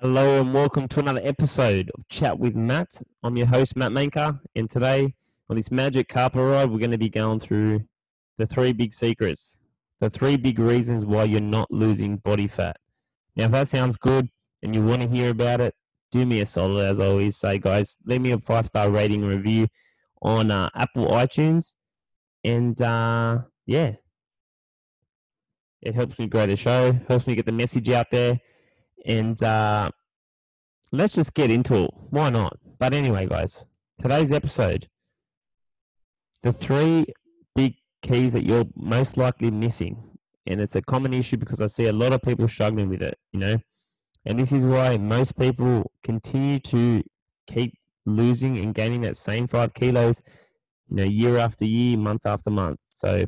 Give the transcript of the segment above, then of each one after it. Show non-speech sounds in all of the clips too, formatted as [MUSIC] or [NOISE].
Hello and welcome to another episode of Chat with Matt. I'm your host, Matt Manker, and today on this magic carpet ride, we're going to be going through the three big secrets, the three big reasons why you're not losing body fat. Now, if that sounds good and you want to hear about it, do me a solid, as I always say, guys. Leave me a five star rating review on uh, Apple iTunes, and uh, yeah, it helps me grow the show, helps me get the message out there and uh, let's just get into it. Why not? But anyway, guys, today's episode the three big keys that you're most likely missing. And it's a common issue because I see a lot of people struggling with it, you know. And this is why most people continue to keep losing and gaining that same five kilos, you know, year after year, month after month. So,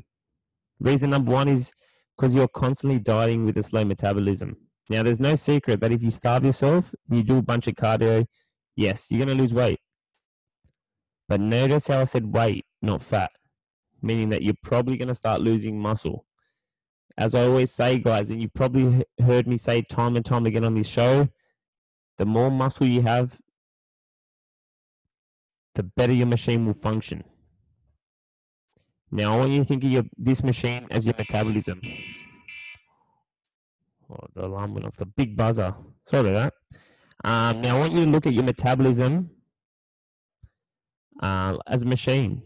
reason number one is because you're constantly dieting with a slow metabolism. Now, there's no secret that if you starve yourself, you do a bunch of cardio, yes, you're going to lose weight. But notice how I said weight, not fat, meaning that you're probably going to start losing muscle. As I always say, guys, and you've probably heard me say time and time again on this show, the more muscle you have, the better your machine will function. Now, I want you to think of your, this machine as your metabolism. Oh, the alarm went off. The big buzzer. Sorry about that. Um, now, I want you to look at your metabolism uh, as a machine,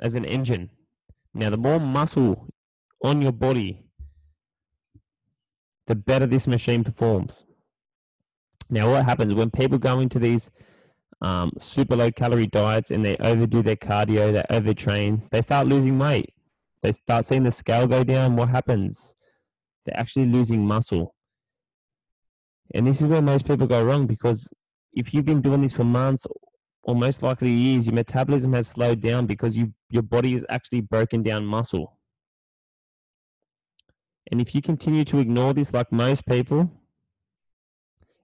as an engine. Now, the more muscle on your body, the better this machine performs. Now, what happens when people go into these um, super low calorie diets and they overdo their cardio, they overtrain, they start losing weight. They start seeing the scale go down. What happens? They're actually losing muscle. And this is where most people go wrong because if you've been doing this for months or most likely years, your metabolism has slowed down because you your body is actually broken down muscle. And if you continue to ignore this like most people,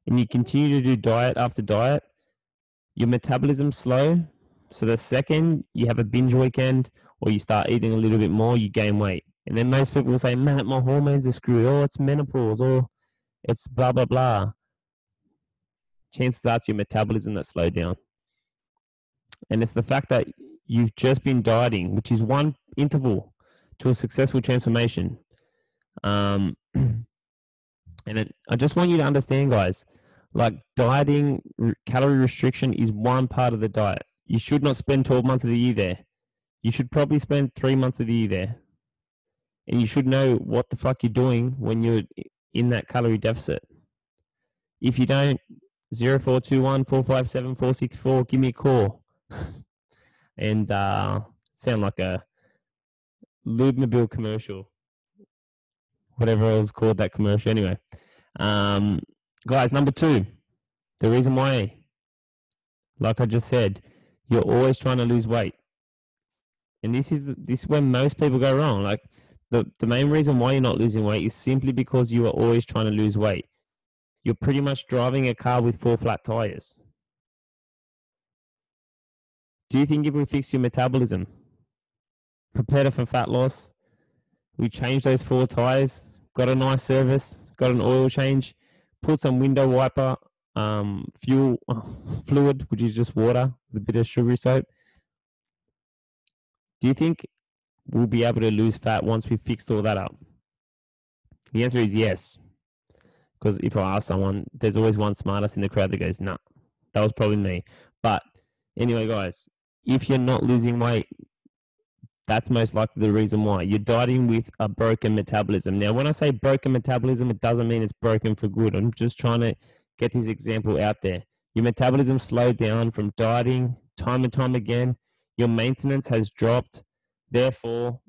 and you continue to do diet after diet, your metabolism slow. So the second you have a binge weekend or you start eating a little bit more, you gain weight. And then most people will say, Matt, my hormones are screwed. Oh, it's menopause. Or it's blah, blah, blah. Chances are it's your metabolism that slowed down. And it's the fact that you've just been dieting, which is one interval to a successful transformation. Um, [CLEARS THROAT] and it, I just want you to understand, guys, like dieting, calorie restriction is one part of the diet. You should not spend 12 months of the year there. You should probably spend three months of the year there and you should know what the fuck you're doing when you're in that calorie deficit. If you don't, 0421 457 464, give me a call. [LAUGHS] and uh, sound like a Lube Mobile commercial, whatever it was called that commercial. Anyway, um, guys, number two, the reason why, like I just said, you're always trying to lose weight, and this is this is when most people go wrong. Like the, the main reason why you're not losing weight is simply because you are always trying to lose weight. You're pretty much driving a car with four flat tires. Do you think if we fix your metabolism, prepare for fat loss, we change those four tires, got a nice service, got an oil change, put some window wiper um, fuel [LAUGHS] fluid, which is just water with a bit of sugary soap. Do you think we'll be able to lose fat once we've fixed all that up? The answer is yes. Because if I ask someone, there's always one smartest in the crowd that goes, nah, that was probably me. But anyway, guys, if you're not losing weight, that's most likely the reason why. You're dieting with a broken metabolism. Now, when I say broken metabolism, it doesn't mean it's broken for good. I'm just trying to get this example out there. Your metabolism slowed down from dieting time and time again. Your maintenance has dropped Therefore,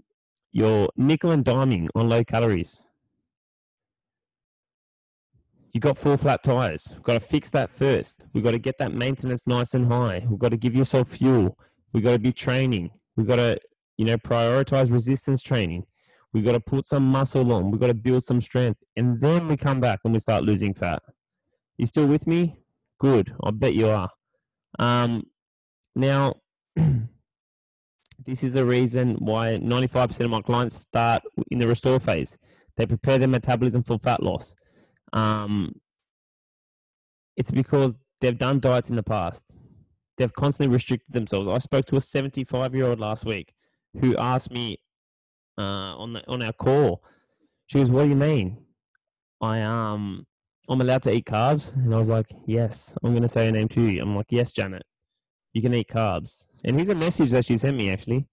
you're nickel and diming on low calories. You got four flat tires. We've got to fix that first. We've got to get that maintenance nice and high. We've got to give yourself fuel. We've got to be training. We've got to, you know, prioritize resistance training. We've got to put some muscle on. We've got to build some strength. And then we come back and we start losing fat. You still with me? Good. I bet you are. Um, now, [CLEARS THROAT] This is the reason why 95% of my clients start in the restore phase. They prepare their metabolism for fat loss. Um, it's because they've done diets in the past. They've constantly restricted themselves. I spoke to a 75 year old last week who asked me uh, on the, on our call. She goes, "What do you mean? I um I'm allowed to eat carbs?" And I was like, "Yes." I'm going to say her name to you. I'm like, "Yes, Janet, you can eat carbs." And here's a message that she sent me actually.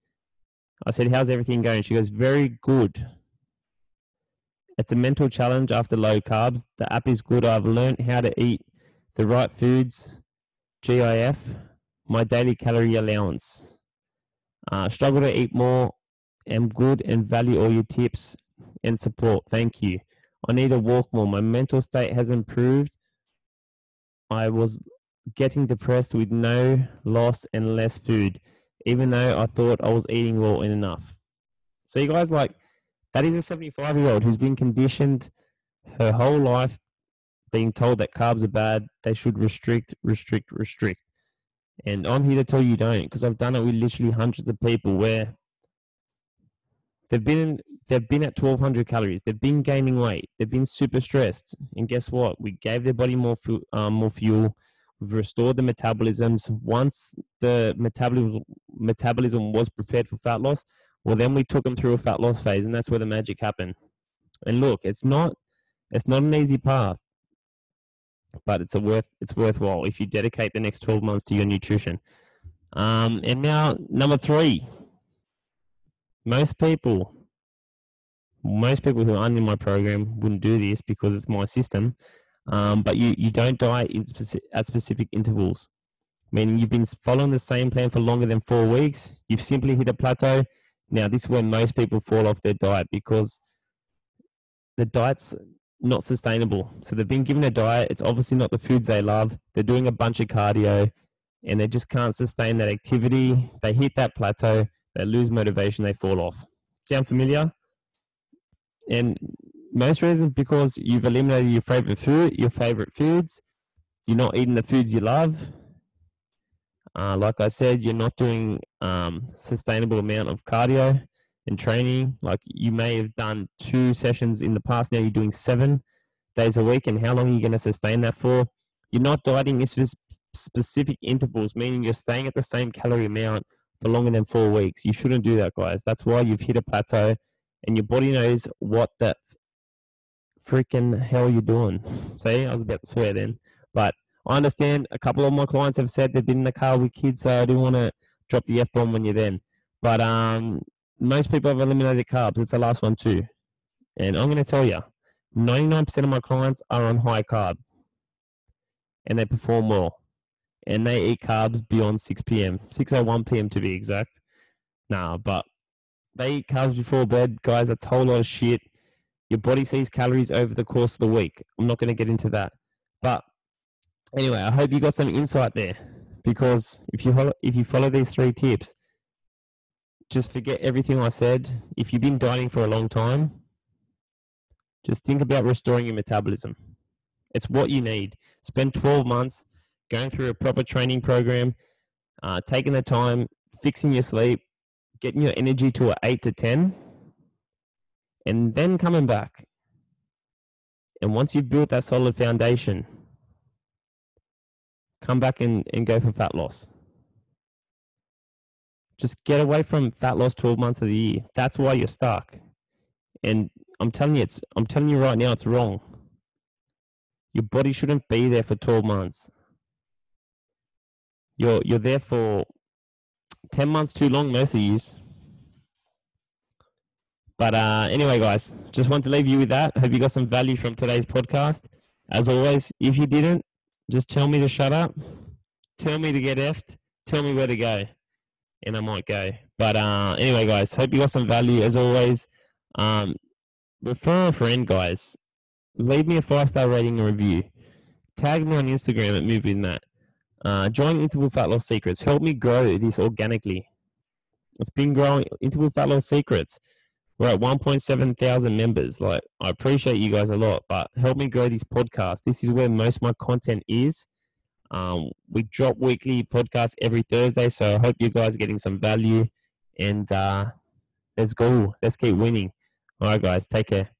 I said, "How's everything going?" She goes, "Very good." It's a mental challenge after low carbs. The app is good. I've learned how to eat the right foods. GIF, my daily calorie allowance. Uh, struggle to eat more. Am good and value all your tips and support. Thank you. I need to walk more. My mental state has improved. I was getting depressed with no loss and less food, even though I thought I was eating well and enough. So you guys like that is a 75 year old who's been conditioned her whole life being told that carbs are bad, they should restrict, restrict, restrict. And I'm here to tell you don't, because I've done it with literally hundreds of people where they've been they've been at 1200 calories, they've been gaining weight, they've been super stressed, and guess what? We gave their body more fu- um, more fuel. We've restored the metabolisms. Once the metabolism metabolism was prepared for fat loss, well, then we took them through a fat loss phase, and that's where the magic happened. And look, it's not it's not an easy path, but it's a worth it's worthwhile if you dedicate the next twelve months to your nutrition. Um, and now number three, most people, most people who aren't in my program wouldn't do this because it's my system. Um, but you you don't diet in speci- at specific intervals. Meaning you've been following the same plan for longer than four weeks. You've simply hit a plateau now, this is where most people fall off their diet because the diet's not sustainable. So they've been given a diet. It's obviously not the foods they love. They're doing a bunch of cardio and they just can't sustain that activity. They hit that plateau, they lose motivation, they fall off. Sound familiar? And most reasons because you've eliminated your favorite food, your favorite foods. You're not eating the foods you love. Uh, like I said, you're not doing um, sustainable amount of cardio and training. Like you may have done two sessions in the past. Now you're doing seven days a week. And how long are you going to sustain that for? You're not dieting in specific intervals, meaning you're staying at the same calorie amount for longer than four weeks. You shouldn't do that, guys. That's why you've hit a plateau and your body knows what the freaking hell you're doing. See, I was about to swear then. But I understand a couple of my clients have said they've been in the car with kids, so I didn't want to drop the F bomb when you're then. But um, most people have eliminated carbs. It's the last one too. And I'm going to tell you, 99% of my clients are on high carb and they perform well. And they eat carbs beyond 6 p.m., 6.01 p.m. to be exact. Nah, but they eat carbs before bed. Guys, that's a whole lot of shit. Your body sees calories over the course of the week. I'm not going to get into that. But anyway, I hope you got some insight there because if you follow, if you follow these three tips, just forget everything I said. If you've been dieting for a long time, just think about restoring your metabolism. It's what you need. Spend 12 months going through a proper training program, uh, taking the time, fixing your sleep, getting your energy to an 8 to 10, and then coming back. And once you've built that solid foundation, come back and, and go for fat loss. Just get away from fat loss 12 months of the year. That's why you're stuck. And I'm telling you, it's I'm telling you right now, it's wrong. Your body shouldn't be there for 12 months. You're you're there for 10 months too long most of. But uh, anyway, guys, just want to leave you with that. Hope you got some value from today's podcast. As always, if you didn't, just tell me to shut up. Tell me to get effed. Tell me where to go. And I might go. But uh, anyway, guys, hope you got some value as always. Um, refer a friend, guys. Leave me a five star rating and review. Tag me on Instagram at Move With Matt. Uh, join Interval Fat Loss Secrets. Help me grow this organically. It's been growing. Interval Fat Loss Secrets we're at 1.7 thousand members. Like, I appreciate you guys a lot, but help me grow this podcast. This is where most of my content is. Um, we drop weekly podcasts every Thursday, so I hope you guys are getting some value. And uh, let's go. Let's keep winning. All right, guys. Take care.